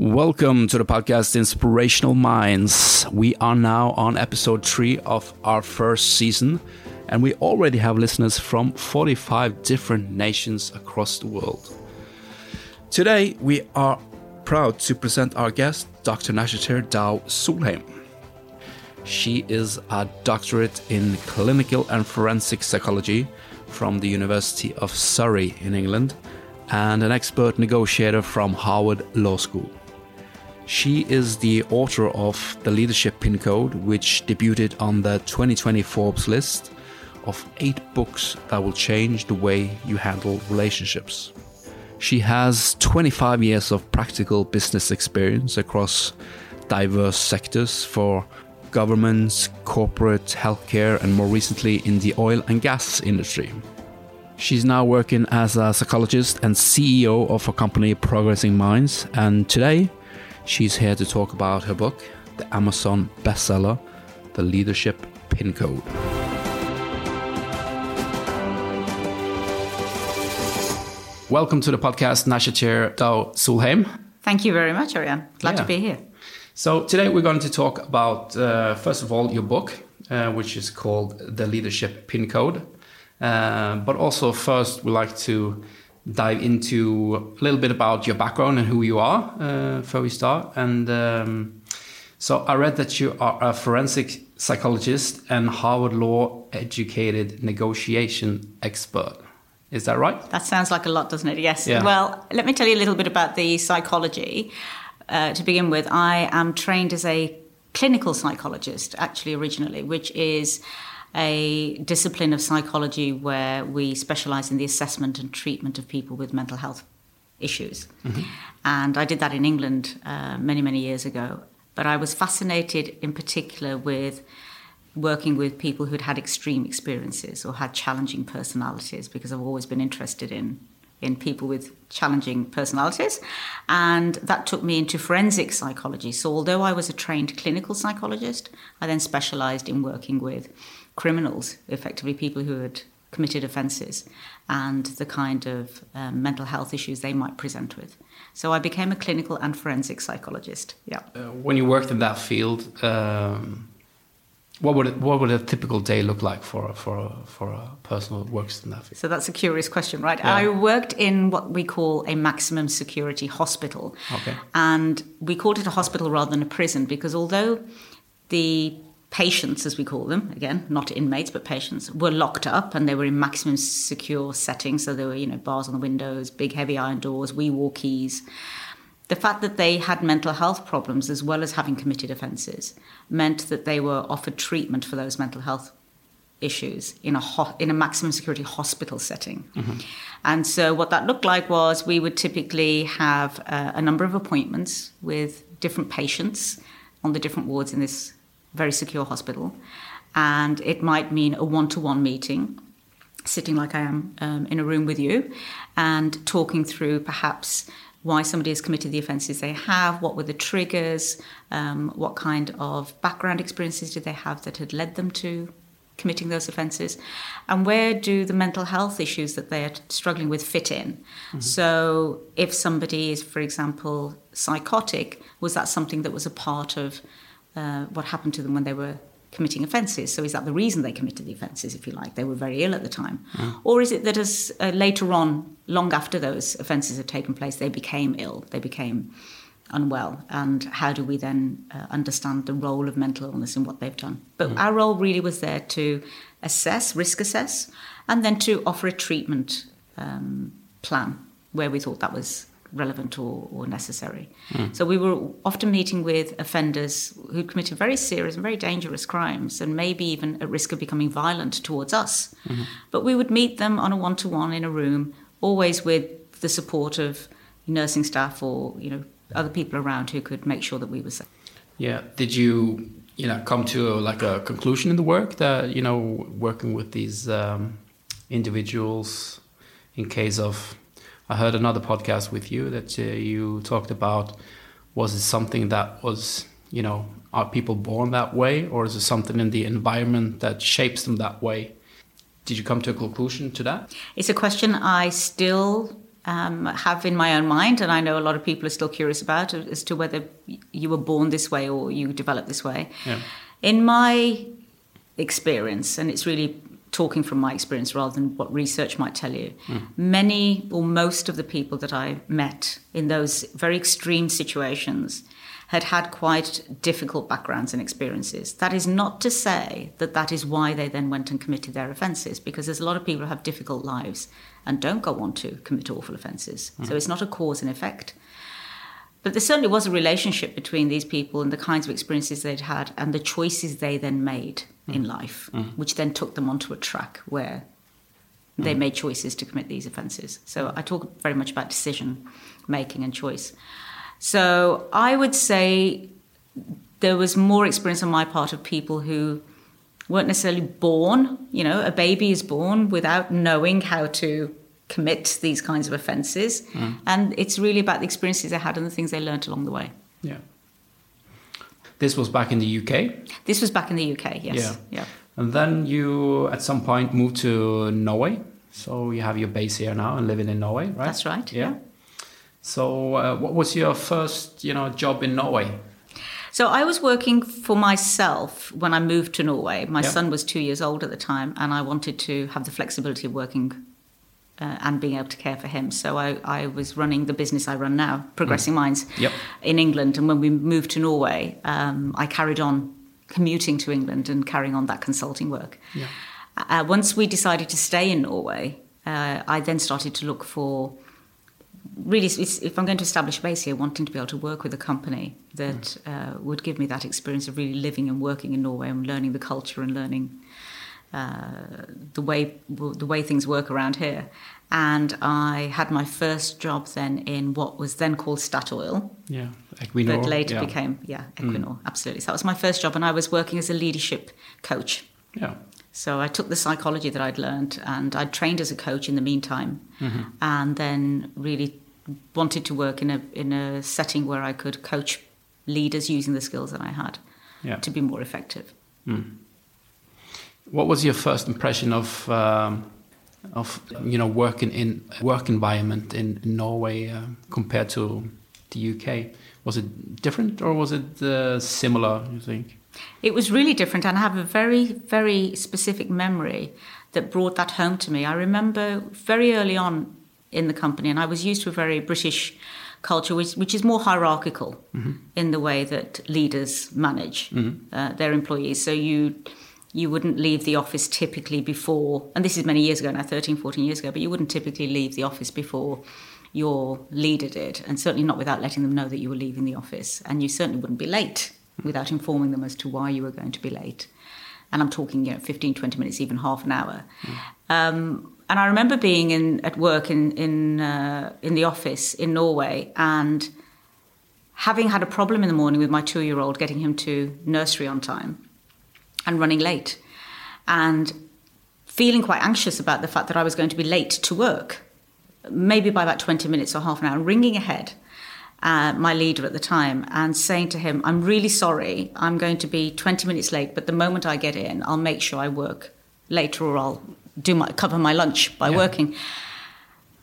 Welcome to the podcast Inspirational Minds. We are now on episode three of our first season, and we already have listeners from 45 different nations across the world. Today, we are proud to present our guest, Dr. Nashater Deu Solheim. She is a doctorate in clinical and forensic psychology from the University of Surrey in England and an expert negotiator from Harvard Law School. She is the author of The Leadership Pin Code, which debuted on the 2020 Forbes list of eight books that will change the way you handle relationships. She has 25 years of practical business experience across diverse sectors for governments, corporate, healthcare, and more recently in the oil and gas industry. She's now working as a psychologist and CEO of her company Progressing Minds, and today She's here to talk about her book, the Amazon bestseller, The Leadership Pin Code. Welcome to the podcast, Nashater Deu Solheim. Thank you very much, Ariane. Glad yeah. to be here. So, today we're going to talk about, uh, first of all, your book, uh, which is called The Leadership Pin Code. Uh, but also, first, we'd like to dive into a little bit about your background and who you are uh, before we start. And um, so I read that you are a forensic psychologist and Harvard Law educated negotiation expert. Is that right? That sounds like a lot, doesn't it? Yes. Yeah. Well, let me tell you a little bit about the psychology. Uh, to begin with, I am trained as a clinical psychologist, actually, originally, which is a discipline of psychology where we specialize in the assessment and treatment of people with mental health issues. Mm-hmm. And I did that in England uh, many, many years ago. But I was fascinated in particular with working with people who'd had extreme experiences or had challenging personalities because I've always been interested in in people with challenging personalities. And that took me into forensic psychology. So, although I was a trained clinical psychologist, I then specialized in working with criminals, effectively people who had committed offences, and the kind of um, mental health issues they might present with. So I became a clinical and forensic psychologist. Yeah. Uh, when you worked in that field, um, what would it, what would a typical day look like for for for a person who works in that field? So that's a curious question, right? Yeah. I worked in what we call a maximum security hospital, okay. and we called it a hospital rather than a prison because although the patients, as we call them, again, not inmates, but patients, were locked up and they were in maximum secure settings. So there were, you know, bars on the windows, big heavy iron doors, we wall keys. The fact that they had mental health problems as well as having committed offences meant that they were offered treatment for those mental health issues in a ho- in a maximum security hospital setting. Mm-hmm. And so what that looked like was we would typically have uh, a number of appointments with different patients on the different wards in this very secure hospital. And it might mean a one to one meeting, sitting like I am um, in a room with you, and talking through perhaps why somebody has committed the offences they have, what were the triggers, um, what kind of background experiences did they have that had led them to committing those offences, and where do the mental health issues that they are struggling with fit in. Mm-hmm. So, if somebody is, for example, psychotic, was that something that was a part of uh, what happened to them when they were committing offences. So is that the reason they committed the offences, if you like? They were very ill at the time. Mm. Or is it that as uh, later on, long after those offences had taken place, they became ill, they became unwell? And how do we then uh, understand the role of mental illness in what they've done? But mm. our role really was there to assess, risk assess, and then to offer a treatment um, plan where we thought that was relevant or, or necessary. Mm. So we were often meeting with offenders who committed very serious and very dangerous crimes and maybe even at risk of becoming violent towards us. Mm-hmm. But we would meet them on a one to one in a room, always with the support of nursing staff or you know other people around who could make sure that we were safe. Yeah. Did you you know come to a, like a conclusion in the work that you know working with these um, individuals in case of I heard another podcast with you that uh, you talked about was it something that was, you know, are people born that way or is it something in the environment that shapes them that way? Did you come to a conclusion to that? It's a question I still um, have in my own mind, and I know a lot of people are still curious about as to whether you were born this way or you developed this way. Yeah. In my experience, and it's really talking from my experience rather than what research might tell you, mm. many or most of the people that I met in those very extreme situations had had quite difficult backgrounds and experiences. That is not to say that that is why they then went and committed their offences, because there's a lot of people who have difficult lives and don't go on to commit awful offences. Mm. So it's not a cause and effect. But there certainly was a relationship between these people and the kinds of experiences they'd had and the choices they then made mm. in life, mm. which then took them onto a track where they mm. made choices to commit these offences. So I talk very much about decision making and choice. So I would say there was more experience on my part of people who weren't necessarily born, you know, a baby is born without knowing how to commit these kinds of offences. Mm. And it's really about the experiences they had and the things they learned along the way. Yeah. This was back in the UK? This was back in the UK, yes. Yeah. yeah. And then you, at some point, moved to Norway. So you have your base here now and living in Norway, right? That's right. Yeah. yeah. So, uh, what was your first, you know, job in Norway? So I was working for myself when I moved to Norway. My yep. son was two years old at the time, and I wanted to have the flexibility of working uh, and being able to care for him. So I, I, was running the business I run now, Progressing mm. Minds, yep. in England. And when we moved to Norway, um, I carried on commuting to England and carrying on that consulting work. Yeah. Uh, once we decided to stay in Norway, uh, I then started to look for really, if I'm going to establish a base here, wanting to be able to work with a company that uh, would give me that experience of really living and working in Norway and learning the culture and learning uh, the way the way things work around here. And I had my first job then in what was then called Statoil. Yeah, Equinor. But later yeah. became yeah Equinor. Mm. Absolutely. So that was my first job, and I was working as a leadership coach. Yeah. So I took the psychology that I'd learned and I'd trained as a coach in the meantime, mm-hmm. and then really wanted to work in a in a setting where I could coach leaders using the skills that I had yeah. to be more effective. Mm. What was your first impression of um, of you know working in work environment in, in Norway uh, compared to the UK? Was it different or was it uh, similar? You think? It was really different, and I have a very very specific memory that brought that home to me. I remember very early on in the company, and I was used to a very British culture, which, which is more hierarchical mm-hmm. in the way that leaders manage mm-hmm. uh, their employees. So you you wouldn't leave the office typically before, and this is many years ago now, 13, 14 years ago, but you wouldn't typically leave the office before your leader did, and certainly not without letting them know that you were leaving the office. And you certainly wouldn't be late without informing them as to why you were going to be late. And I'm talking, you know, 15, 20 minutes, even half an hour. Mm. Um, and I remember being in at work in in uh, in the office in Norway and having had a problem in the morning with my two year old getting him to nursery on time and running late and feeling quite anxious about the fact that I was going to be late to work, maybe by about 20 minutes or half an hour, ringing ahead. Uh, my leader at the time and saying to him, I'm really sorry, I'm going to be 20 minutes late, but the moment I get in, I'll make sure I work later or I'll do my cover my lunch by yeah. working.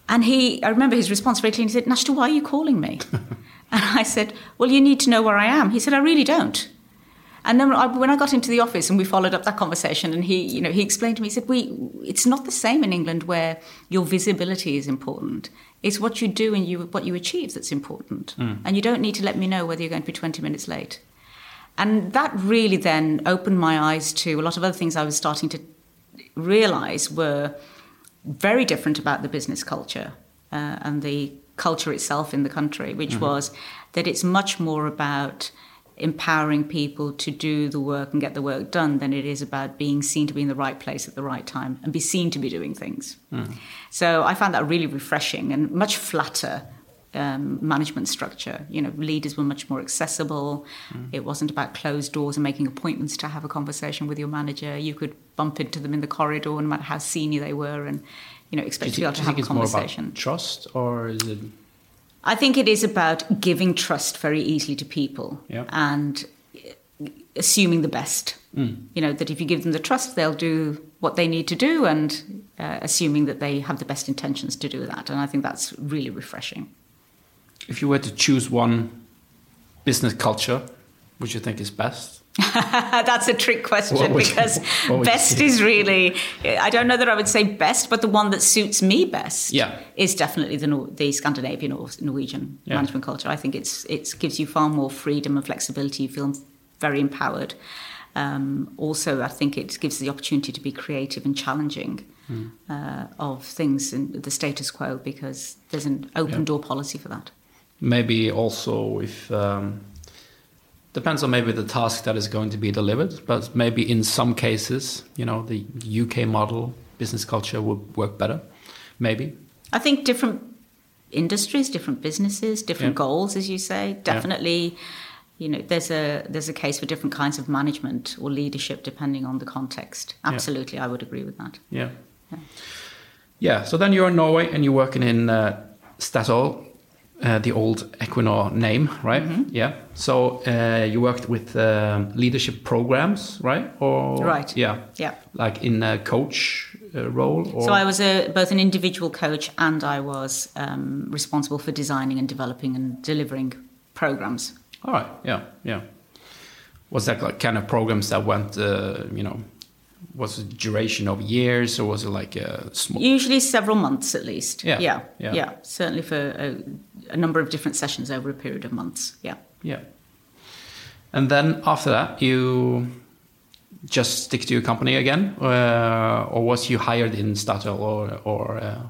And he, I remember his response very clearly. He said, "Nashta, why are you calling me?" and I said, "Well, you need to know where I am." He said, "I really don't." And then when I got into the office and we followed up that conversation, and he, you know, he explained to me, he said, "We, it's not the same in England where your visibility is important. It's what you do and you what you achieve that's important, mm. and you don't need to let me know whether you're going to be 20 minutes late." And that really then opened my eyes to a lot of other things I was starting to realize were very different about the business culture uh, and the culture itself in the country, which mm-hmm. was that it's much more about empowering people to do the work and get the work done than it is about being seen to be in the right place at the right time and be seen to be doing things. Mm. So I found that really refreshing and much flatter um, management structure. You know, leaders were much more accessible. Mm. It wasn't about closed doors and making appointments to have a conversation with your manager. You could bump into them in the corridor, no matter how senior they were, and you know, expect to be able to have a conversation. trust, or is it? I think it is about giving trust very easily to people yeah. and assuming the best. Mm. You know that if you give them the trust, they'll do what they need to do, and uh, assuming that they have the best intentions to do that. And I think that's really refreshing. If you were to choose one business culture, which you think is best? That's a trick question because best is really, I don't know that I would say best, but the one that suits me best yeah. is definitely the, the Scandinavian or Norwegian yeah. management culture. I think it's it gives you far more freedom and flexibility. You feel very empowered. Um, also, I think it gives the opportunity to be creative and challenging mm. uh, of things in the status quo because there's an open yeah. door policy for that. Maybe also if. Um depends on maybe the task that is going to be delivered but maybe in some cases you know the uk model business culture would work better maybe. I think different industries different businesses different yeah. goals as you say. Definitely yeah. you know there's a there's a case for different kinds of management or leadership depending on the context. Absolutely yeah. i would agree with that. Yeah. Yeah, so then you're in norway and you're working in uh, statoil uh, the old Equinor name, right? Mm -hmm. Yeah. So uh, you worked with uh, leadership programs, right? Or right. Yeah. Yeah. Like in a coach uh, role. Or? So I was a, both an individual coach and I was um, responsible for designing and developing and delivering programs. All right. Yeah. Yeah. Was that like kind of programs that went, uh, you know, was it duration of years or was it like a small usually several months at least. Yeah yeah yeah, yeah. certainly for a, a, number of different sessions over a period of months. Yeah. Yeah. And then after that you just stick to your company again uh, or was you hired in Statoil or or uh...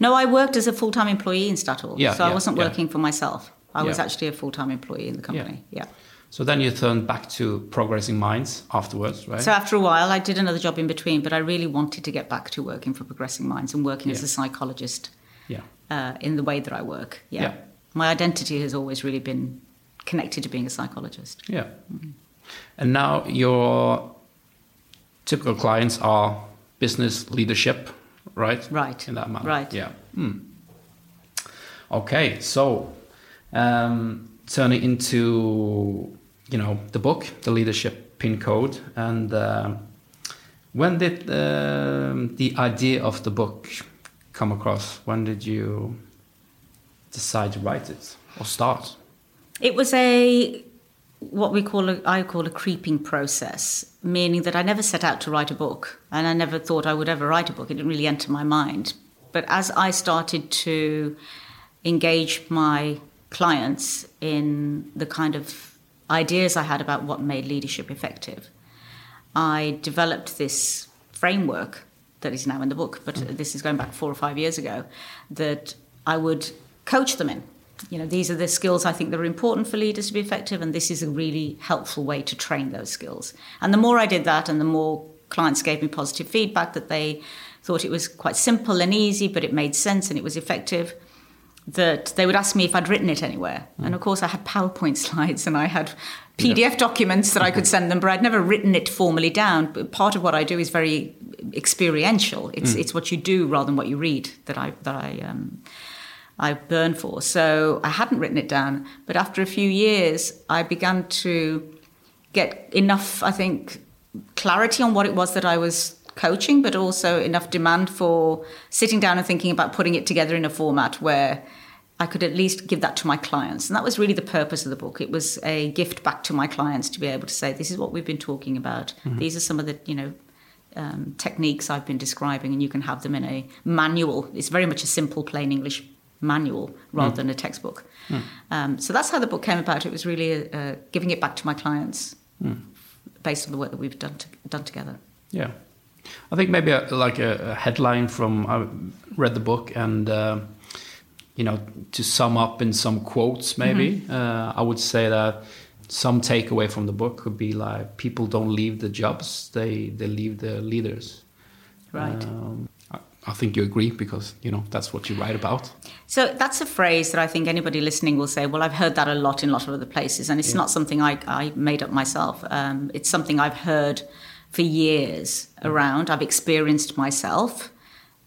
no I worked as a full-time employee in Statoil. Yeah, so yeah, I wasn't working for myself. I was actually a full-time employee in the company. Yeah. So then you turned back to Progressing Minds afterwards, right? So after a while, I did another job in between, but I really wanted to get back to working for Progressing Minds and working yeah. as a psychologist. Yeah. Uh, in the way that I work. Yeah. yeah. My identity has always really been connected to being a psychologist. Yeah. Mm-hmm. And now your typical clients are business leadership, right? Right. In that manner. Right. Yeah. Hmm. Okay, so um, turning into you know the book, the leadership pin code, and uh, when did uh, the idea of the book come across? When did you decide to write it or start? It was a what we call a, I call a creeping process, meaning that I never set out to write a book, and I never thought I would ever write a book. It didn't really enter my mind. But as I started to engage my clients in the kind of ideas I had about what made leadership effective. I developed this framework that is now in the book, but mm. this is going back four or five years ago, that I would coach them in. You know, these are the skills I think that are important for leaders to be effective, and this is a really helpful way to train those skills. And the more I did that, and the more clients gave me positive feedback that they thought it was quite simple and easy, but it made sense and it was effective, that they would ask me if I'd written it anywhere. Mm. And of course, I had PowerPoint slides and I had PDF yeah. documents that I could send them, but I'd never written it formally down. But part of what I do is very experiential. It's mm. it's what you do rather than what you read that I that I um, I burn for. So I hadn't written it down, but after a few years, I began to get enough, I think, clarity on what it was that I was coaching, but also enough demand for sitting down and thinking about putting it together in a format where I could at least give that to my clients. And that was really the purpose of the book. It was a gift back to my clients to be able to say, this is what we've been talking about. Mm-hmm. These are some of the, you know, um, techniques I've been describing, and you can have them in a manual. It's very much a simple, plain English manual rather mm. than a textbook. Mm. Um, so that's how the book came about. It was really uh, giving it back to my clients mm. based on the work that we've done to, done together. Yeah. I think maybe a, like a, a, headline from I read the book and uh, you know to sum up in some quotes maybe mm -hmm. uh, I would say that some takeaway from the book could be like people don't leave the jobs they they leave the leaders. Right. Um, I think you agree because you know that's what you write about. So that's a phrase that I think anybody listening will say. Well, I've heard that a lot in a lot of other places, and it's yeah. not something I, I made up myself. Um, it's something I've heard for years around. I've experienced myself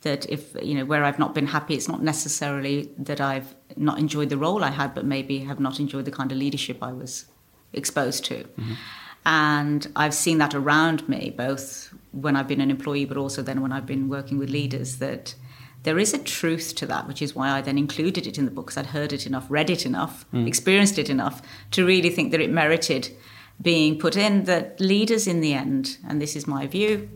that if you know where I've not been happy, it's not necessarily that I've not enjoyed the role I had, but maybe have not enjoyed the kind of leadership I was exposed to. Mm-hmm. And I've seen that around me, both when I've been an employee, but also then when I've been working with leaders, that there is a truth to that, which is why I then included it in the book, because I'd heard it enough, read it enough, mm. experienced it enough to really think that it merited being put in. That leaders, in the end, and this is my view,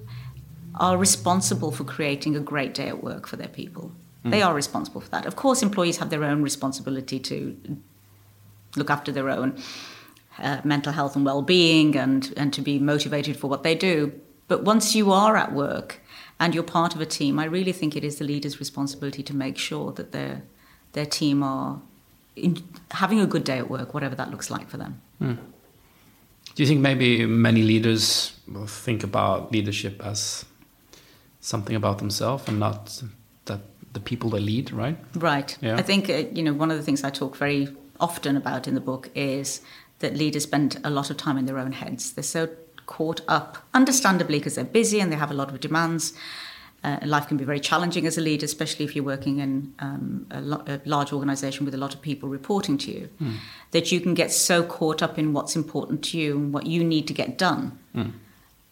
are responsible for creating a great day at work for their people. Mm. They are responsible for that. Of course, employees have their own responsibility to look after their own uh, mental health and well-being and and to be motivated for what they do. But once you are at work and you're part of a team, I really think it is the leader's responsibility to make sure that their their team are in, having a good day at work, whatever that looks like for them. Mm. Do you think maybe many leaders will think about leadership as something about themselves and not that the people they lead, right? Right. Yeah. I think uh, you know one of the things I talk very often about in the book is that leaders spend a lot of time in their own heads. They're so caught up, understandably, because they're busy and they have a lot of demands. Uh, life can be very challenging as a leader, especially if you're working in um, a, a, large organization with a lot of people reporting to you, mm. that you can get so caught up in what's important to you and what you need to get done. Mm.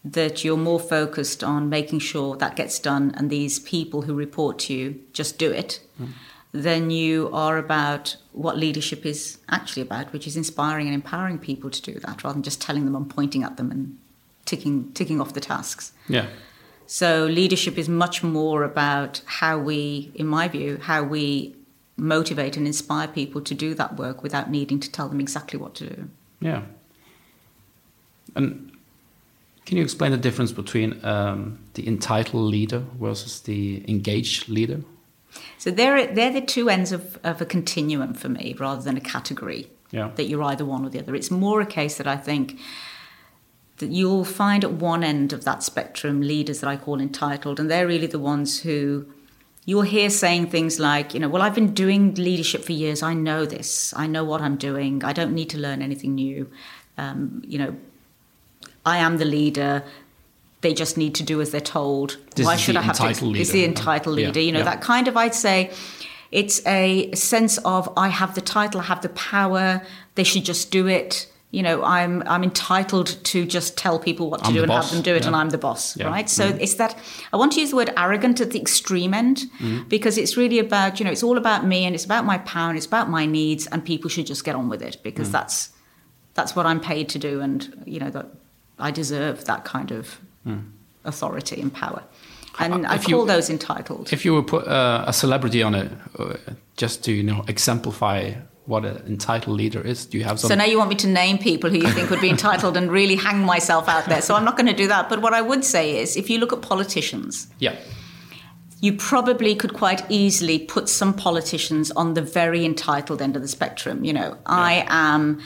That you're more focused on making sure that gets done and these people who report to you just do it mm than you are about what leadership is actually about, which is inspiring and empowering people to do that rather than just telling them and pointing at them and ticking ticking off the tasks. Yeah. So leadership is much more about how we, in my view, how we motivate and inspire people to do that work without needing to tell them exactly what to do. Yeah. And can you explain the difference between um, the entitled leader versus the engaged leader? So they're they're the two ends of, of a continuum for me, rather than a category yeah. that you're either one or the other. It's more a case that I think that you'll find at one end of that spectrum leaders that I call entitled, and they're really the ones who you'll hear saying things like, you know, well, I've been doing leadership for years. I know this. I know what I'm doing. I don't need to learn anything new. Um, you know, I am the leader they just need to do as they're told. This Why should I have to? Leader. It's the entitled leader. Yeah, you know yeah. that kind of. I'd say it's a sense of I have the title, I have the power. They should just do it. You know, I'm I'm entitled to just tell people what to I'm do and boss. have them do it, yeah. and I'm the boss, right? So mm. it's that I want to use the word arrogant at the extreme end mm. because it's really about you know it's all about me and it's about my power and it's about my needs, and people should just get on with it because mm. that's that's what I'm paid to do, and you know that I deserve that kind of mm. authority and power. And I call you, those entitled. If you were put uh, a celebrity on it, uh, just to you know exemplify what an entitled leader is, do you have some? So now you want me to name people who you think would be entitled and really hang myself out there. So I'm not going to do that. But what I would say is, if you look at politicians, yeah. You probably could quite easily put some politicians on the very entitled end of the spectrum. You know, yeah. I am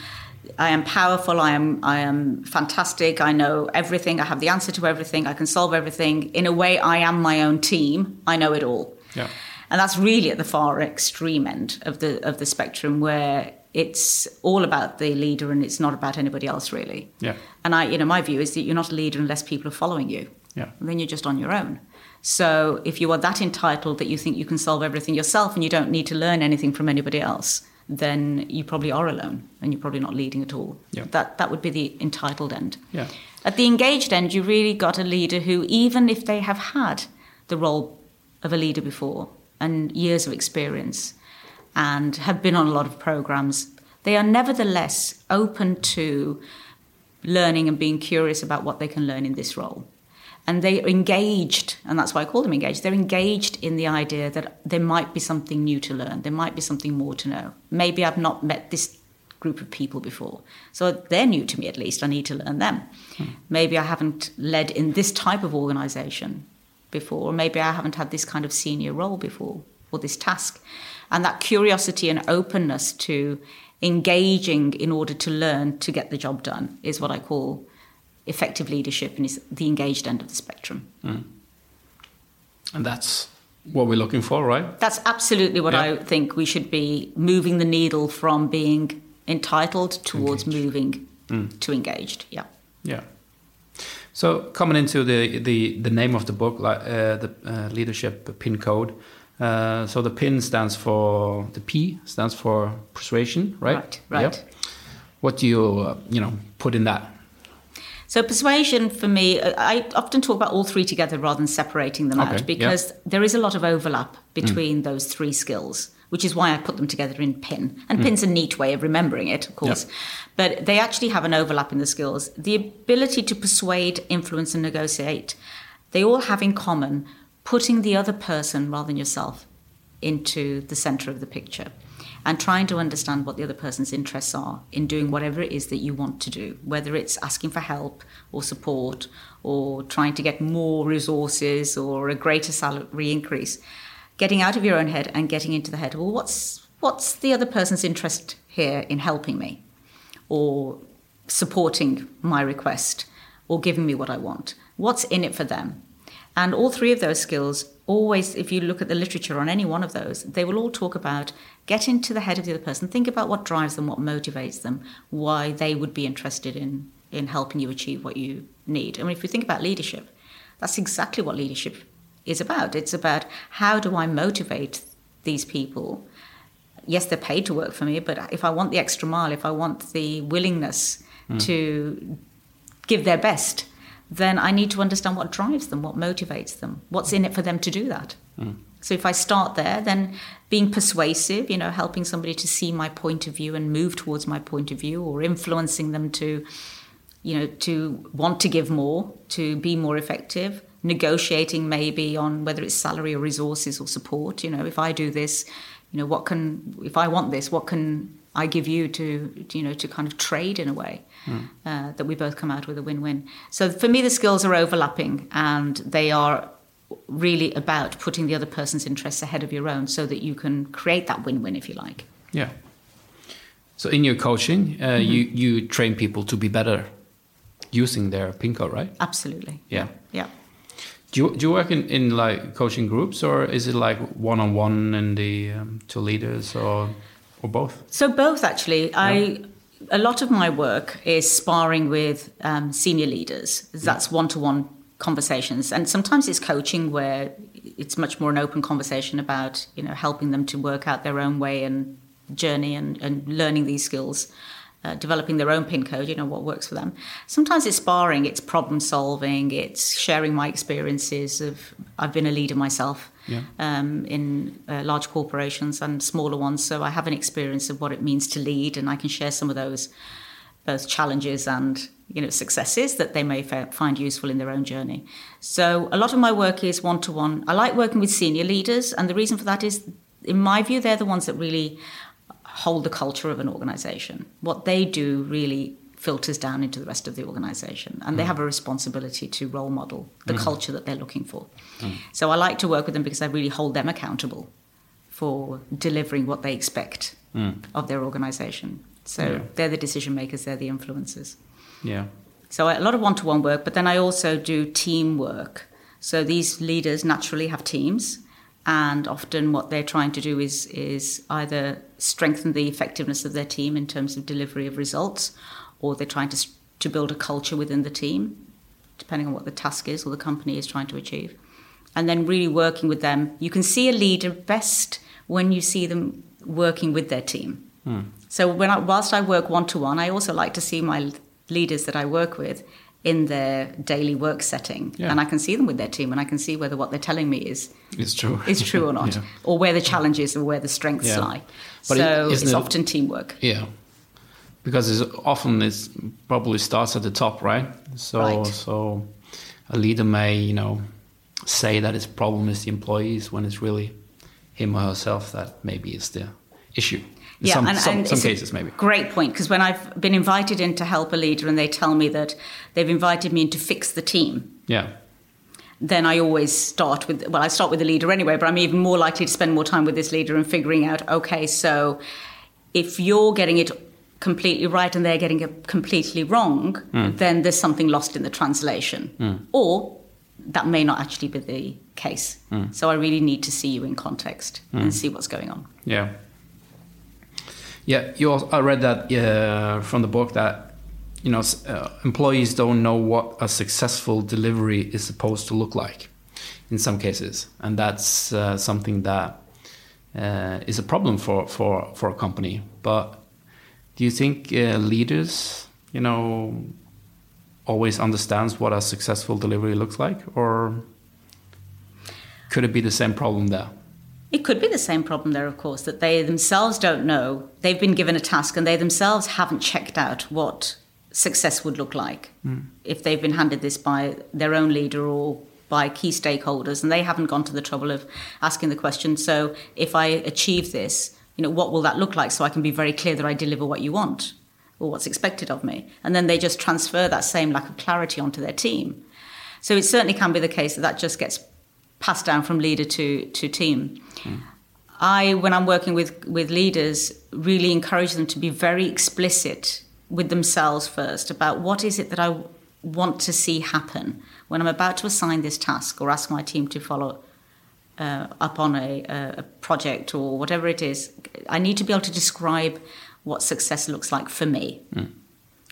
I am powerful. I am I am fantastic. I know everything. I have the answer to everything. I can solve everything. In a way, I am my own team. I know it all. Yeah. And that's really at the far extreme end of the of the spectrum where it's all about the leader and it's not about anybody else really. Yeah. And I, you know, my view is that you're not a leader unless people are following you. Yeah. And then you're just on your own. So if you are that entitled that you think you can solve everything yourself and you don't need to learn anything from anybody else, then you probably are alone and you're probably not leading at all. Yeah. That that would be the entitled end. Yeah. At the engaged end, you really got a leader who, even if they have had the role of a leader before and years of experience and have been on a lot of programs, they are nevertheless open to learning and being curious about what they can learn in this role and they're engaged, and that's why I call them engaged. They're engaged in the idea that there might be something new to learn, there might be something more to know. Maybe I've not met this group of people before, so they're new to me at least. I need to learn them. Hmm. Maybe I haven't led in this type of organization before, or maybe I haven't had this kind of senior role before, or this task. And that curiosity and openness to engaging in order to learn to get the job done is what I call effective leadership and is the engaged end of the spectrum. Mm. And that's what we're looking for, right? That's absolutely what yeah. I think we should be moving the needle from being entitled towards engaged. moving mm. to engaged. Yeah. Yeah. So coming into the the, the name of the book, like uh, the uh, leadership pin code. Uh, so the pin stands for the P stands for persuasion, right? Right. Right. Yep. What do you uh, you know put in that? So persuasion for me, I often talk about all three together rather than separating them Okay, out because yeah. there is a lot of overlap between those three skills, which is why I put them together in PIN. And PIN's a neat way of remembering it, of course. But they actually have an overlap in the skills. The ability to persuade, influence, and negotiate, they all have in common putting the other person rather than yourself into the center of the picture and trying to understand what the other person's interests are in doing whatever it is that you want to do, whether it's asking for help or support or trying to get more resources or a greater salary increase. Getting out of your own head and getting into the head, well, what's, what's the other person's interest here in helping me or supporting my request or giving me what I want? What's in it for them? And all three of those skills, always, if you look at the literature on any one of those, they will all talk about get into the head of the other person, think about what drives them, what motivates them, why they would be interested in, in helping you achieve what you need. I mean, if you think about leadership, that's exactly what leadership is about. It's about how do I motivate these people? Yes, they're paid to work for me, but if I want the extra mile, if I want the willingness mm. to give their best, then I need to understand what drives them, what motivates them, what's in it for them to do that. Mm. So if I start there, then being persuasive, you know, helping somebody to see my point of view and move towards my point of view, or influencing them to, you know, to want to give more, to be more effective, negotiating maybe on whether it's salary or resources or support. You know, if I do this, you know, what can if I want this, what can I give you to, you know, to kind of trade in a way uh, that we both come out with a win-win. So for me, the skills are overlapping, and they are really about putting the other person's interests ahead of your own, so that you can create that win-win, if you like. Yeah. So in your coaching, uh, you you train people to be better using their pin code, right? Absolutely. Yeah. Yeah. Do you, do you work in, in like coaching groups or is it like one on one in the um, two leaders or or both? So both actually. I a lot of my work is sparring with um, senior leaders. That's one to one conversations, and sometimes it's coaching where it's much more an open conversation about you know helping them to work out their own way and journey and, and learning these skills. Uh, developing their own pin code, you know what works for them. Sometimes it's sparring, it's problem solving, it's sharing my experiences of. I've been a leader myself, Yeah. um, in uh, large corporations and smaller ones. So I have an experience of what it means to lead, and I can share some of those both challenges and you know successes that they may fa- find useful in their own journey. So a lot of my work is one to one. I like working with senior leaders, and the reason for that is, in my view, they're the ones that really hold the culture of an organization. What they do really filters down into the rest of the organization and they hmm. have a responsibility to role model the hmm. culture that they're looking for. Hmm. So I like to work with them because I really hold them accountable for delivering what they expect of their organization. So Yeah. they're the decision makers, they're the influencers. Yeah. So a lot of one-to-one work, but then I also do team work. So these leaders naturally have teams, and often what they're trying to do is is either strengthen the effectiveness of their team in terms of delivery of results, or they're trying to to build a culture within the team, depending on what the task is or the company is trying to achieve. And then really working with them. You can see a leader best when you see them working with their team. Hmm. So when I, whilst I work one to one, I also like to see my leaders that I work with in their daily work setting, Yeah. and I can see them with their team, and I can see whether what they're telling me is It's true. is true or not, yeah. or where the challenges or where the strengths Yeah. lie. But so it- it's it- often teamwork. Yeah. Because it's often it's probably starts at the top, right? So Right. so a leader may, you know, say that his problem is the employees when it's really him or herself that maybe is the issue. In some, some, some it's a cases maybe. Great point, because when I've been invited in to help a leader and they tell me that they've invited me in to fix the team, Yeah. then I always start with, well, I start with the leader anyway, but I'm even more likely to spend more time with this leader and figuring out, okay, so if you're getting it completely right and they're getting it completely wrong, then there's something lost in the translation. Or that may not actually be the case. So I really need to see you in context and see what's going on. Yeah. Yeah, you also, I read that uh, from the book that you know uh, employees don't know what a successful delivery is supposed to look like in some cases, and that's uh, something that uh, is a problem for, for, for a company. But do you think uh, leaders, you know, always understands what a successful delivery looks like, or could it be the same problem there? It could be the same problem there, of course, that they themselves don't know. They've been given a task and they themselves haven't checked out what success would look like mm. if they've been handed this by their own leader or by key stakeholders and they haven't gone to the trouble of asking the question so if i achieve this you know what will that look like so i can be very clear that i deliver what you want or what's expected of me? And then they just transfer that same lack of clarity onto their team. So it certainly can be the case that that just gets passed down from leader to to team. Mm. i when i'm working with with leaders really encourage them to be very explicit with themselves first about what is it that I want to see happen when I'm about to assign this task or ask my team to follow uh, up on a, a, project or whatever it is. I need to be able to describe what success looks like for me. Mm.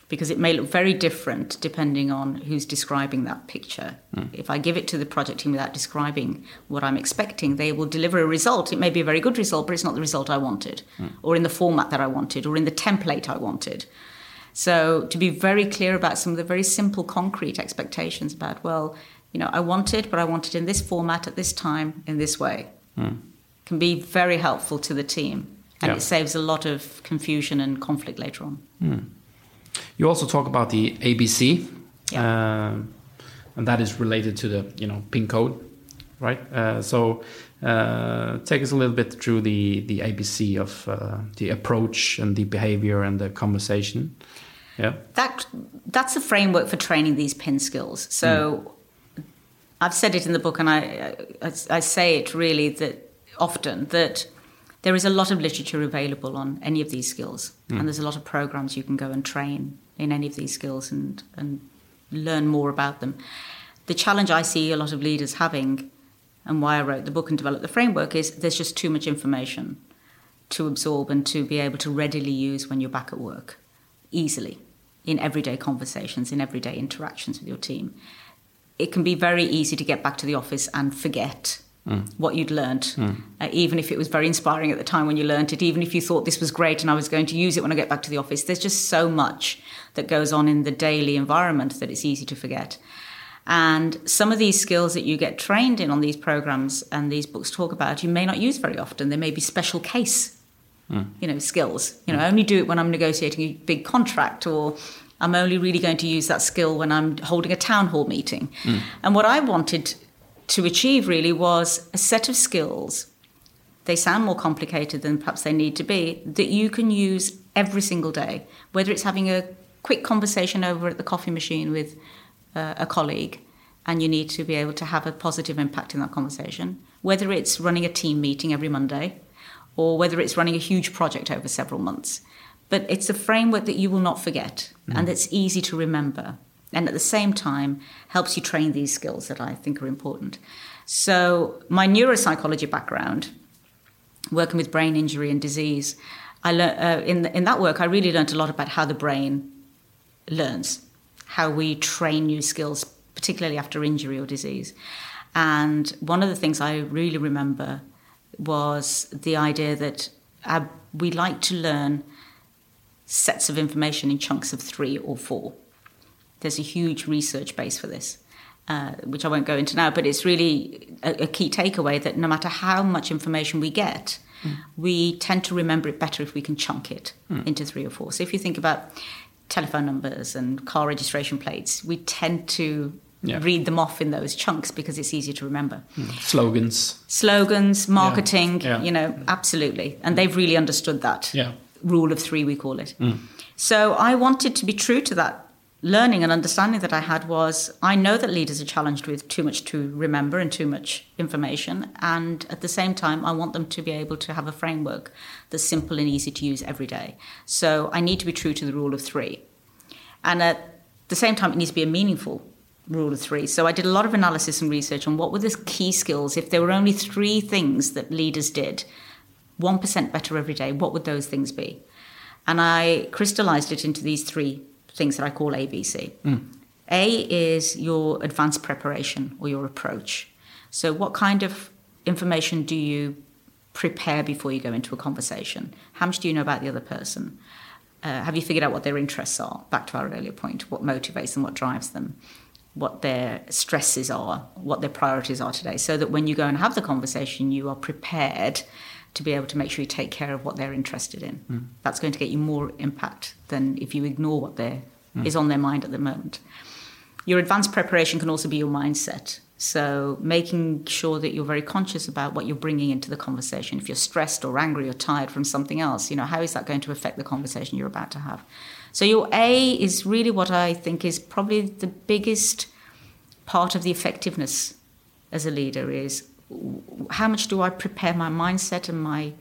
Because it may look very different depending on who's describing that picture. Mm. If I give it to the project team without describing what I'm expecting, they will deliver a result. It may be a very good result, but it's not the result I wanted, mm. or in the format that I wanted, or in the template I wanted. So to be very clear about some of the very simple, concrete expectations about, well, you know, I want it, but I want it in this format at this time in this way, mm. can be very helpful to the team, and yeah. it saves a lot of confusion and conflict later on. Mm. You also talk about the ABC, yeah. uh, and that is related to the you know pin code, right? Uh, so uh, take us a little bit through the the ABC of uh, the approach and the behavior and the conversation. Yeah. That that's a framework for training these pin skills. So mm. I've said it in the book, and I, I, I say it really that often that there is a lot of literature available on any of these skills, mm. and there's a lot of programs you can go and train in any of these skills and and learn more about them. The challenge I see a lot of leaders having, and why I wrote the book and developed the framework, is there's just too much information to absorb and to be able to readily use when you're back at work easily in everyday conversations, in everyday interactions with your team. It can be very easy to get back to the office and forget mm. what you'd learned, mm. uh, even if it was very inspiring at the time when you learned it, even if you thought this was great and I was going to use it when I get back to the office. There's just so much that goes on in the daily environment that it's easy to forget. And some of these skills that you get trained in on these programs and these books talk about, you may not use very often. They may be special case mm. you know, skills. You know, I only do it when I'm negotiating a big contract or I'm only really going to use that skill when I'm holding a town hall meeting. Mm. And what I wanted to achieve really was a set of skills. They sound more complicated than perhaps they need to be, that you can use every single day, whether it's having a quick conversation over at the coffee machine with uh, a colleague and you need to be able to have a positive impact in that conversation, whether it's running a team meeting every Monday or whether it's running a huge project over several months. But it's a framework that you will not forget mm. and that's easy to remember. And at the same time, helps you train these skills that I think are important. So, my neuropsychology background, working with brain injury and disease, I learned, uh, in, in that work, I really learned a lot about how the brain learns, how we train new skills, particularly after injury or disease. And one of the things I really remember was the idea that uh, we like to learn sets of information in chunks of three or four. There's a huge research base for this, uh, which I won't go into now, but it's really a, a, key takeaway that no matter how much information we get, mm. we tend to remember it better if we can chunk it mm. into three or four. So if you think about telephone numbers and car registration plates, we tend to yeah. read them off in those chunks because it's easier to remember. Mm. Slogans. Slogans, marketing, yeah. Yeah. you know, absolutely. And they've really understood that. Yeah. Rule of three, we call it. Mm. So I wanted to be true to that learning and understanding that I had was I know that leaders are challenged with too much to remember and too much information. And at the same time, I want them to be able to have a framework that's simple and easy to use every day. So I need to be true to the rule of three. And at the same time, it needs to be a meaningful rule of three. So I did a lot of analysis and research on what were the key skills. If there were only three things that leaders did, 1% better every day, what would those things be? And I crystallized it into these three things that I call ABC. Mm. A is your advanced preparation or your approach. So, what kind of information do you prepare before you go into a conversation? How much do you know about the other person? uh, have you figured out what their interests are? Back to our earlier point, what motivates them, what drives them, what their stresses are, what their priorities are today, so that when you go and have the conversation, you are prepared to be able to make sure you take care of what they're interested in. Mm. That's going to get you more impact than if you ignore what mm. is on their mind at the moment. Your advanced preparation can also be your mindset. So, making sure that you're very conscious about what you're bringing into the conversation. If you're stressed or angry or tired from something else, you know, how is that going to affect the conversation you're about to have? So, your A is really what I think is probably the biggest part of the effectiveness as a leader is how much do I prepare my mindset and my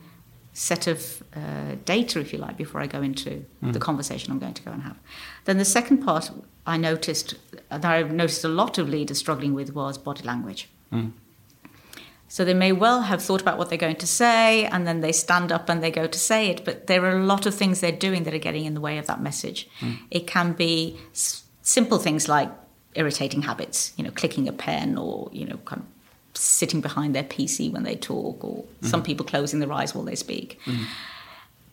set of uh, data, if you like, before I go into mm. the conversation I'm going to go and have. Then the second part I noticed that I've noticed a lot of leaders struggling with was body language. Mm. So they may well have thought about what they're going to say, and then they stand up and they go to say it. But there are a lot of things they're doing that are getting in the way of that message. Mm. It can be s- simple things like irritating habits, you know, clicking a pen or you know, kind of sitting behind their PC when they talk, or mm-hmm. some people closing their eyes while they speak. Mm-hmm.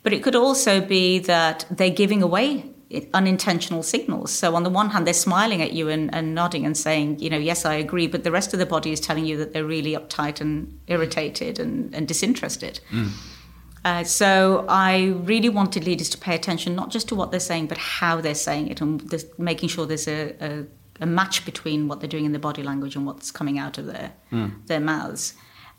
But it could also be that they're giving away unintentional signals. So on the one hand, they're smiling at you and, and, nodding and saying, you know, yes, I agree, but the rest of the body is telling you that they're really uptight and irritated and, and disinterested. Mm. Uh, so I really wanted leaders to pay attention not just to what they're saying, but how they're saying it, and making sure there's a, a a match between what they're doing in their body language and what's coming out of their mm. their mouths.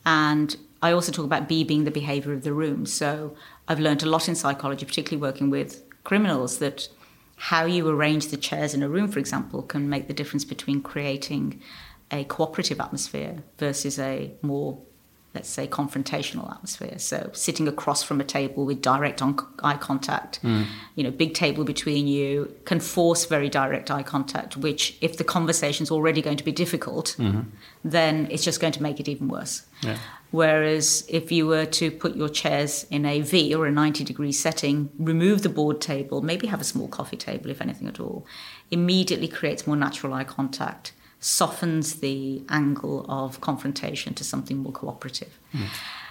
And I also talk about B being the behavior of the room. So I've learned a lot in psychology, particularly working with criminals, that how you arrange the chairs in a room, for example, can make the difference between creating a cooperative atmosphere versus a more let's say, confrontational atmosphere. So sitting across from a table with direct on- eye contact, mm. you know, big table between you can force very direct eye contact, which if the conversation's already going to be difficult, mm-hmm. then it's just going to make it even worse. Yeah. Whereas if you were to put your chairs in a V or a 90 degree setting, remove the board table, maybe have a small coffee table, if anything at all, immediately creates more natural eye contact softens the angle of confrontation to something more cooperative. Mm.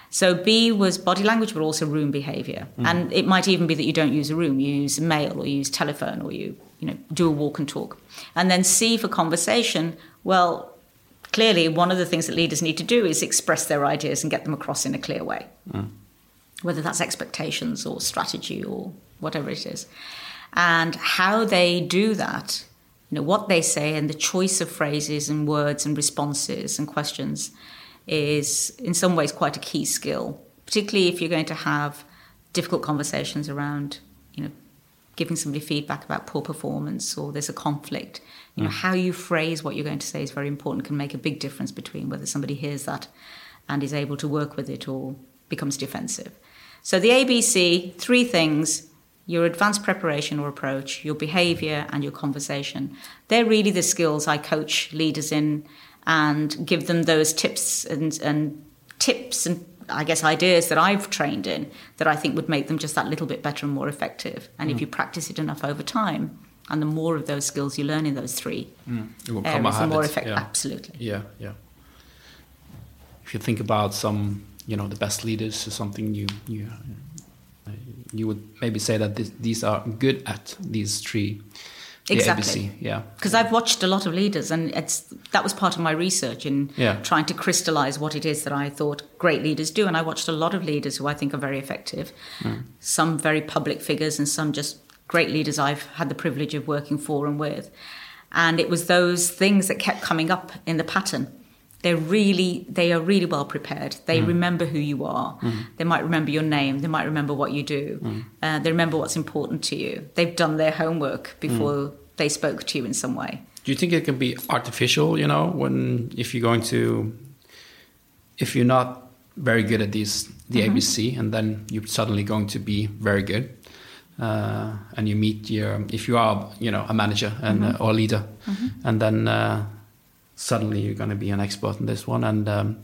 So B was body language, but also room behavior. Mm. And it might even be that you don't use a room, you use mail or you use telephone or you, you know, do a walk and talk. And then C for conversation, well, clearly one of the things that leaders need to do is express their ideas and get them across in a clear way. Mm. Whether that's expectations or strategy or whatever it is. And how they do that you know what they say and the choice of phrases and words and responses and questions is in some ways quite a key skill particularly if you're going to have difficult conversations around you know giving somebody feedback about poor performance or there's a conflict you know mm. how you phrase what you're going to say is very important can make a big difference between whether somebody hears that and is able to work with it or becomes defensive so the abc three things your advanced preparation or approach, your behavior, and your conversation. They're really the skills I coach leaders in and give them those tips and, and tips and I guess ideas that I've trained in that I think would make them just that little bit better and more effective. And mm. if you practice it enough over time, and the more of those skills you learn in those three mm. areas, the more effective. Yeah. Absolutely. Yeah, yeah. If you think about some, you know, the best leaders or something, you you you would maybe say that this, these are good at these three exactly. ABC, yeah. Because i've watched a lot of leaders and it's that was part of my research in yeah. trying to crystallize what it is that i thought great leaders do. And i watched a lot of leaders who i think are very effective. Mm. some very public figures and some just great leaders i've had the privilege of working for and with. And it was those things that kept coming up in the pattern they're really they are really well prepared they mm. remember who you are mm. they might remember your name they might remember what you do mm. uh, they remember what's important to you they've done their homework before mm. they spoke to you in some way do you think it can be artificial you know when if you're going to if you're not very good at these the -hmm. abc and then you're suddenly going to be very good uh, and you meet your if you are you know a manager and -hmm. uh, or leader -hmm. and then uh, suddenly you're going to be an expert in this one and um,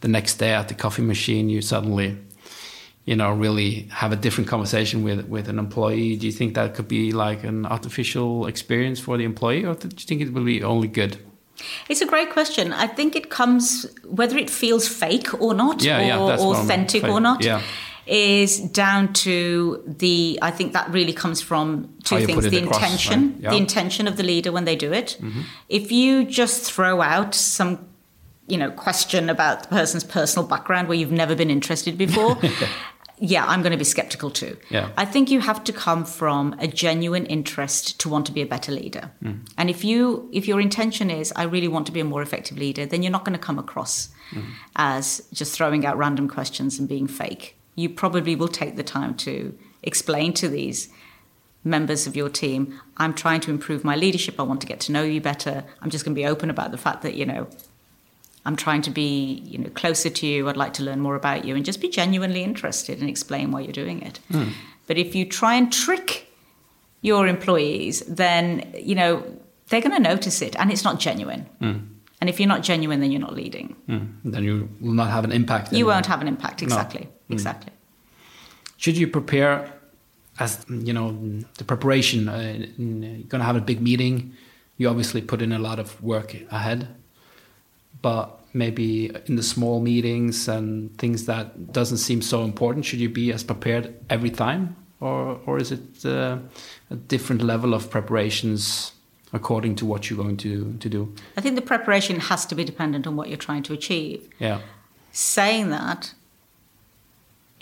the next day at the coffee machine you suddenly you know really have a different conversation with with an employee do you think that could be like an artificial experience for the employee or do you think it will be only good it's a great question. I think it comes whether it feels fake or not, yeah, or yeah, authentic or not. Yeah. Is down to the i think that really comes from two things the intention right? yeah. the intention of the leader when they do it mm-hmm. if you just throw out some you know question about the person's personal background where you've never been interested before yeah i'm going to be skeptical too yeah. i think you have to come from a genuine interest to want to be a better leader mm. and if you if your intention is i really want to be a more effective leader then you're not going to come across mm. as just throwing out random questions and being fake you probably will take the time to explain to these members of your team i'm trying to improve my leadership. I want to get to know you better. I'm just going to be open about the fact that you know i'm trying to be you know closer to you. I'd like to learn more about you and just be genuinely interested and explain why you're doing it. Mm. but if you try and trick your employees then you know they're going to notice it and it's not genuine. Mm. and if you're not genuine then you're not leading. Mm. then you will not have an impact you won't have an impact. Exactly. no. Mm. exactly. Should you prepare as you know the preparation uh, you're going to have a big meeting? You obviously put in a lot of work ahead but maybe in the small meetings and things that doesn't seem so important should you be as prepared every time? Or or is it uh, a different level of preparations according to what you're going to to do? I think the preparation has to be dependent on what you're trying to achieve. Yeah. Saying that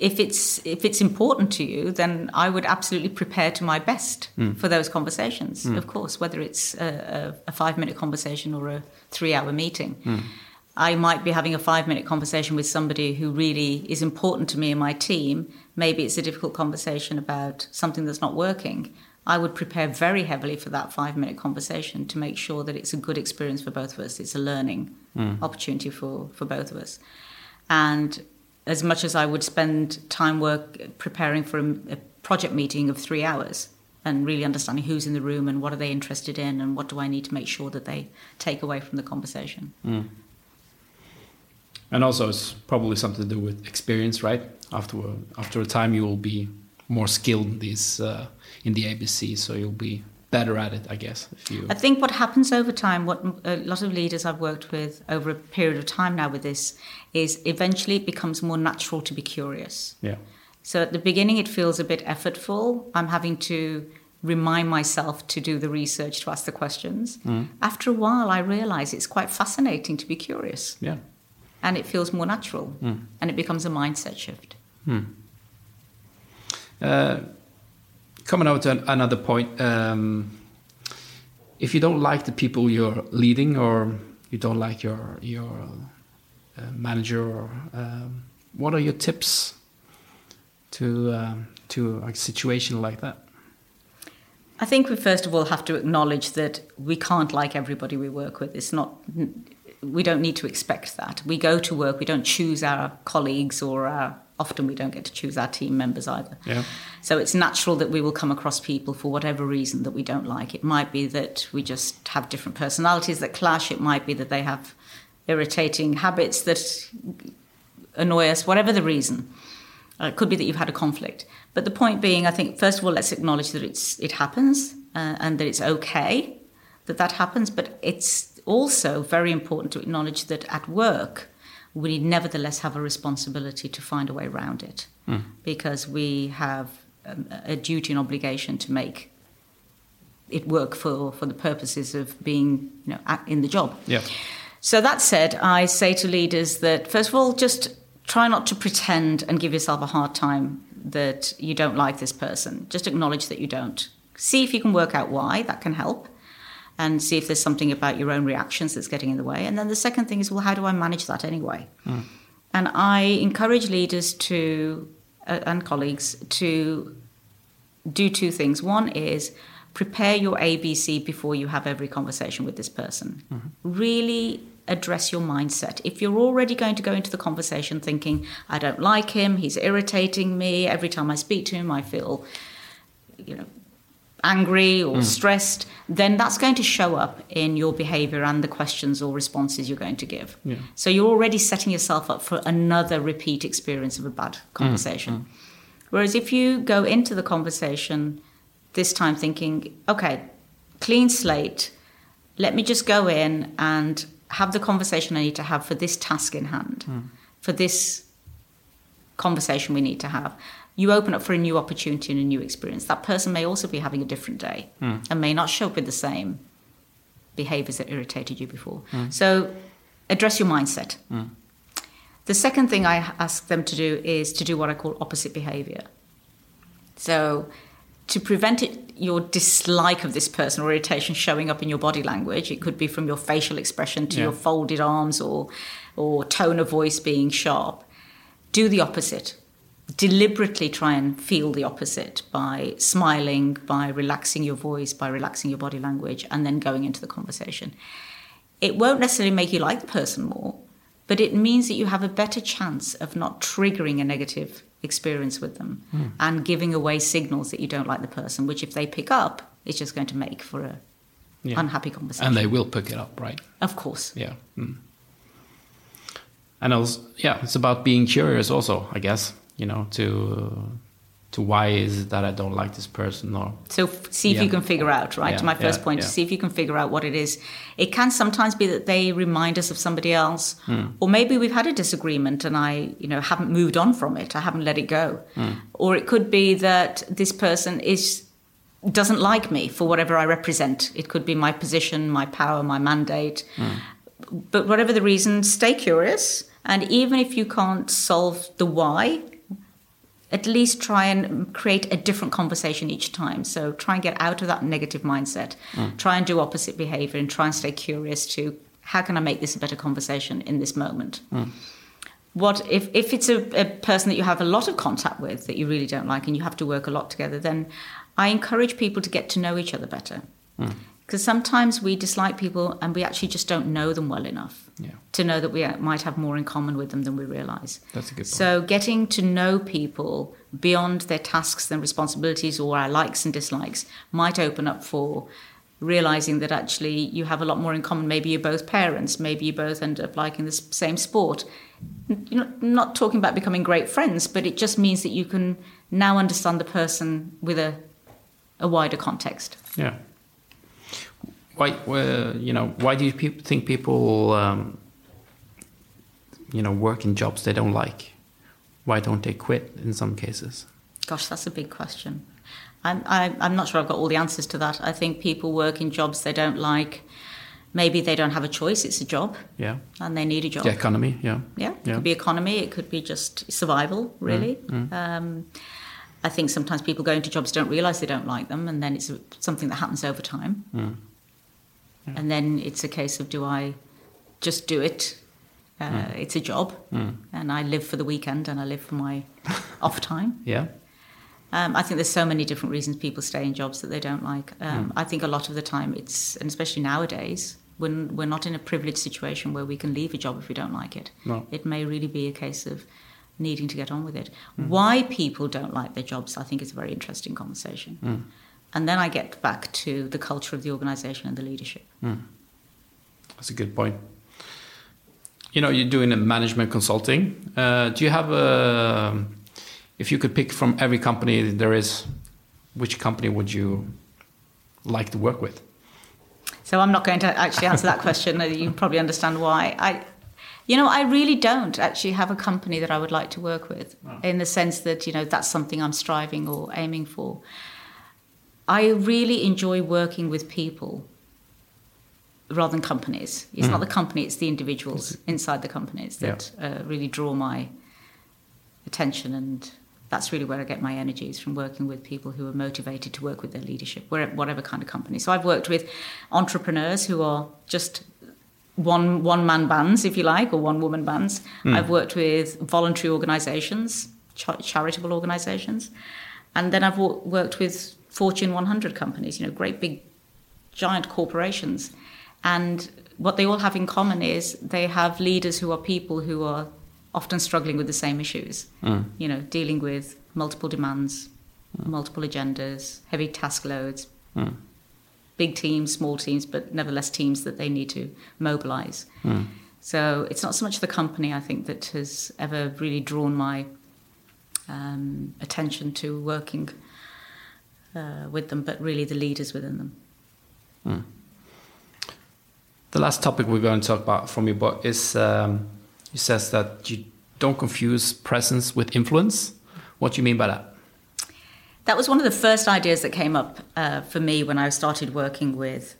if it's if it's important to you, then I would absolutely prepare to my best mm. for those conversations. Mm. Of course, whether it's a, a, five minute conversation or a three hour meeting. Mm. I might be having a five minute conversation with somebody who really is important to me and my team. Maybe it's a difficult conversation about something that's not working. I would prepare very heavily for that five minute conversation to make sure that it's a good experience for both of us. It's a learning hmm. opportunity for, for both of us. And as much as I would spend time work preparing for a, a, project meeting of three hours and really understanding who's in the room and what are they interested in and what do I need to make sure that they take away from the conversation. Mm. And also, it's probably something to do with experience, right? After after a time, you will be more skilled in these uh, in the ABC, so you'll be better at it, I guess. You... I think what happens over time, what a lot of leaders I've worked with over a period of time now with this, is eventually it becomes more natural to be curious. Yeah. So at the beginning, it feels a bit effortful. I'm having to remind myself to do the research to ask the questions. Mm. After a while, I realize it's quite fascinating to be curious. Yeah. And it feels more natural, mm. and it becomes a mindset shift. Mm. Uh, coming out to another point, um, if you don't like the people you're leading, or you don't like your your uh, manager, or, um, what are your tips to um, to a situation like that? I think we first of all have to acknowledge that we can't like everybody we work with. It's not. We don't need to expect that. We go to work. We don't choose our colleagues or our often we don't get to choose our team members either. Yeah. So it's natural that we will come across people for whatever reason that we don't like. It might be that we just have different personalities that clash. It might be that they have irritating habits that annoy us, whatever the reason. Uh, it could be that you've had a conflict. But the point being, I think, first of all, let's acknowledge that it's, it happens uh, and that it's okay that that happens. But it's also very important to acknowledge that at work, we nevertheless have a responsibility to find a way around it mm. because we have um, a duty and obligation to make it work for, for the purposes of being you know in the job. Yeah. So that said, I say to leaders that first of all, just try not to pretend and give yourself a hard time that you don't like this person. Just acknowledge that you don't. See if you can work out why. That can help and see if there's something about your own reactions that's getting in the way. And then the second thing is, well, how do I manage that anyway? Mm. And I encourage leaders to uh, and colleagues to do two things. One is prepare your ABC before you have every conversation with this person. Mm-hmm. Really address your mindset. If you're already going to go into the conversation thinking, I don't like him, he's irritating me, every time I speak to him, I feel, you know, angry or mm. stressed, then that's going to show up in your behavior and the questions or responses you're going to give. Yeah. So you're already setting yourself up for another repeat experience of a bad mm. conversation. Mm. Whereas if you go into the conversation this time thinking, okay, clean slate, let me just go in and have the conversation I need to have for this task in hand, mm. for this conversation we need to have, you open up for a new opportunity and a new experience. That person may also be having a different day Mm. and may not show up with the same behaviors that irritated you before. Mm. So address your mindset. The second thing I ask them to do is to do what I call opposite behavior. So to prevent it, your dislike of this person or irritation showing up in your body language, it could be from your facial expression to Yeah. your folded arms or, or tone of voice being sharp. Do the opposite. Deliberately try and feel the opposite by smiling, by relaxing your voice, by relaxing your body language, and then going into the conversation. It won't necessarily make you like the person more, but it means that you have a better chance of not triggering a negative experience with them and giving away signals that you don't like the person, which if they pick up, it's just going to make for a Yeah. unhappy conversation. And they will pick it up, right? of course. Yeah. Mm. And also, yeah, it's about being curious, also, I guess. You know, to to why is it that I don't like this person, or So f- see if Yeah. you can figure out, right? Yeah, to my first yeah, point, yeah. see if you can figure out what it is. It can sometimes be that they remind us of somebody else, Hmm. or maybe we've had a disagreement and I, you know, haven't moved on from it. I haven't let it go. Hmm. Or it could be that this person is doesn't like me for whatever I represent. It could be my position, my power, my mandate. Hmm. But whatever the reason, stay curious. And even if you can't solve the why, at least try and create a different conversation each time. So try and get out of that negative mindset. Mm. Try and do opposite behavior and try and stay curious to how can I make this a better conversation in this moment? Mm. What if, if it's a, a person that you have a lot of contact with that you really don't like and you have to work a lot together, then I encourage people to get to know each other better. Mm. Because sometimes we dislike people and we actually just don't know them well enough yeah, to know that we might have more in common with them than we realize. that's a good point. So, getting to know people beyond their tasks and responsibilities or our likes and dislikes might open up for realizing that actually you have a lot more in common. Maybe you're both parents, maybe you both end up liking the same sport. You're not, not talking about becoming great friends, but it just means that you can now understand the person with a, a wider context. Yeah. Why, uh, you know, why do you peop think people, um, you know, work in jobs they don't like? Why don't they quit in some cases? Gosh, that's a big question. I'm, I, I'm not sure I've got all the answers to that. I think people work in jobs they don't like. Maybe they don't have a choice, it's a job, Yeah. and they need a job. The economy, yeah. Yeah, it Yeah. could be economy, it could be just survival, really. Um, I think sometimes people go into jobs don't realize they don't like them, and then it's something that happens over time. And then it's a case of do I just do it? Uh, It's a job, and I live for the weekend and I live for my off time. Yeah. Um, I think there's so many different reasons people stay in jobs that they don't like. Um, I think a lot of the time it's, and especially nowadays, when we're not in a privileged situation where we can leave a job if we don't like it. No. It may really be a case of needing to get on with it. Why people don't like their jobs, I think, is a very interesting conversation. And then I get back to the culture of the organisation and the leadership. That's a good point. You know, you're doing a management consulting. Uh, do you have a, if you could pick from every company there is, which company would you like to work with? So I'm not going to actually answer that question. You probably understand why. I, you know, I really don't actually have a company that I would like to work with, in the sense that you know that's something I'm striving or aiming for. I really enjoy working with people rather than companies. It's not the company; it's the individuals inside the companies that uh, really draw my attention and. That's really where I get my energies from working with people who are motivated to work with their leadership, whatever kind of company. So I've worked with entrepreneurs who are just one one man bands, if you like, or one woman bands. I've worked with voluntary organisations, cha- charitable organisations, and then I've wo- worked with Fortune 100 companies. You know, great big, giant corporations, and what they all have in common is they have leaders who are people who are often struggling with the same issues. Mm. You know, dealing with multiple demands, multiple agendas, heavy task loads, mm. big teams, small teams, but nevertheless teams that they need to mobilize. Mm. So it's not so much the company, I think, that has ever really drawn my um, attention to working uh, with them, but really the leaders within them. The last topic we're going to talk about from your book is um, it says that you don't confuse presence with influence. What do you mean by that? That was one of the first ideas that came up uh, for me when I started working with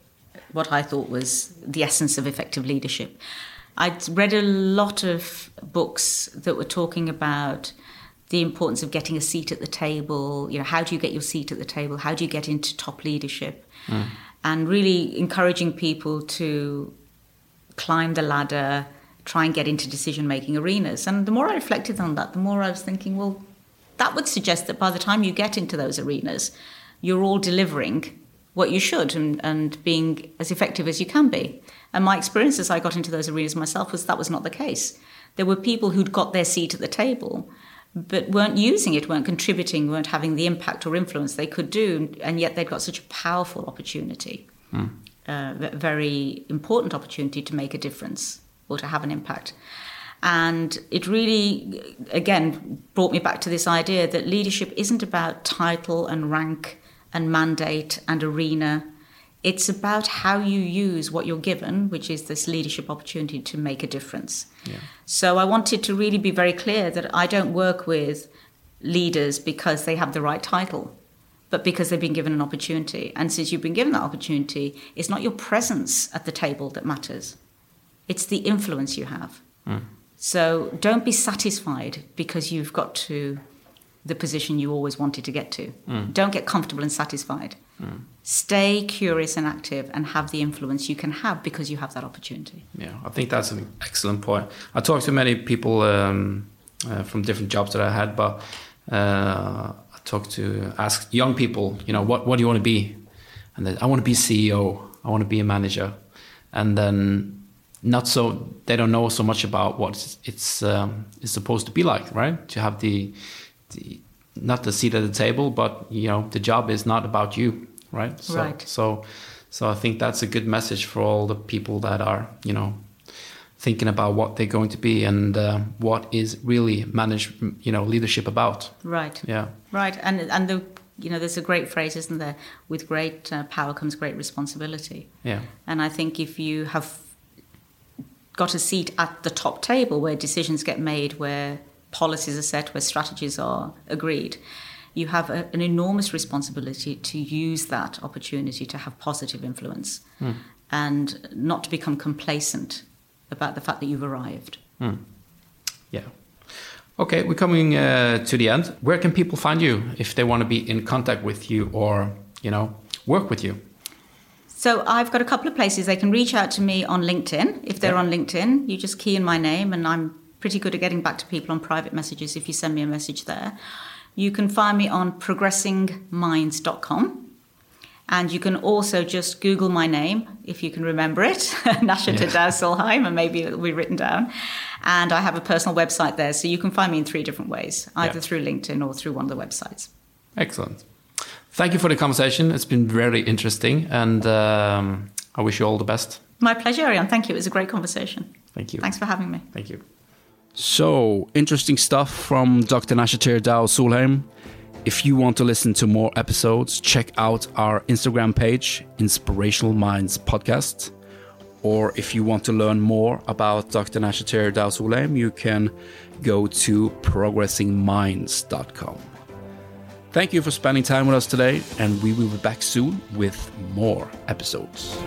what I thought was the essence of effective leadership. I'd read a lot of books that were talking about the importance of getting a seat at the table. You know, how do you get your seat at the table? How do you get into top leadership? Mm. And really encouraging people to climb the ladder, try and get into decision making arenas. And the more I reflected on that, the more I was thinking, well, that would suggest that by the time you get into those arenas, you're all delivering what you should and, and being as effective as you can be. And my experience as I got into those arenas myself was that was not the case. There were people who'd got their seat at the table, but weren't using it, weren't contributing, weren't having the impact or influence they could do, and yet they'd got such a powerful opportunity, mm. uh, very important opportunity to make a difference or to have an impact. And it really, again, brought me back to this idea that leadership isn't about title and rank and mandate and arena. It's about how you use what you're given, which is this leadership opportunity to make a difference. Yeah. So I wanted to really be very clear that I don't work with leaders because they have the right title, but because they've been given an opportunity. And since you've been given that opportunity, it's not your presence at the table that matters, it's the influence you have. Mm. So don't be satisfied because you've got to the position you always wanted to get to. Mm. Don't get comfortable and satisfied. Stay curious and active and have the influence you can have because you have that opportunity. Yeah, I think that's an excellent point. I talked to many people um, uh, from different jobs that I had, but uh, I talked to ask young people, you know, what, what do you want to be? And then I want to be CEO, I want to be a manager. And then not so they don't know so much about what it's um, it's supposed to be like, right? To have the, the not the seat at the table, but you know the job is not about you, right? So, right. So, so I think that's a good message for all the people that are you know thinking about what they're going to be and uh, what is really manage you know leadership about. Right. Yeah. Right. And and the you know there's a great phrase isn't there with great uh, power comes great responsibility yeah and i think if you have got a seat at the top table where decisions get made, where policies are set, where strategies are agreed, you have a, an enormous responsibility to use that opportunity to have positive influence mm. and not to become complacent about the fact that you've arrived. Mm. Yeah. Okay, we're coming uh, to the end. Where can people find you if they want to be in contact with you or, you know, work with you? So I've got a couple of places they can reach out to me on LinkedIn. If they're on LinkedIn, you just key in my name, and I'm pretty good at getting back to people on private messages if you send me a message there. You can find me on progressingminds.com. And you can also just Google my name, if you can remember it, Nasha yeah. Solheim, and maybe it'll be written down. And I have a personal website there, so you can find me in three different ways, either yeah. through LinkedIn or through one of the websites. Excellent. Thank you for the conversation. It's been very interesting, and um, I wish you all the best. My pleasure, Ariane. Thank you. It was a great conversation. Thank you. Thanks for having me. Thank you. So, interesting stuff from Dr. Nashater Deu Solheim. If you want to listen to more episodes, check out our Instagram page, Inspirational Minds Podcast. Or if you want to learn more about Dr. Nashater Deu Solheim, you can go to progressingminds.com. Thank you for spending time with us today, and we will be back soon with more episodes.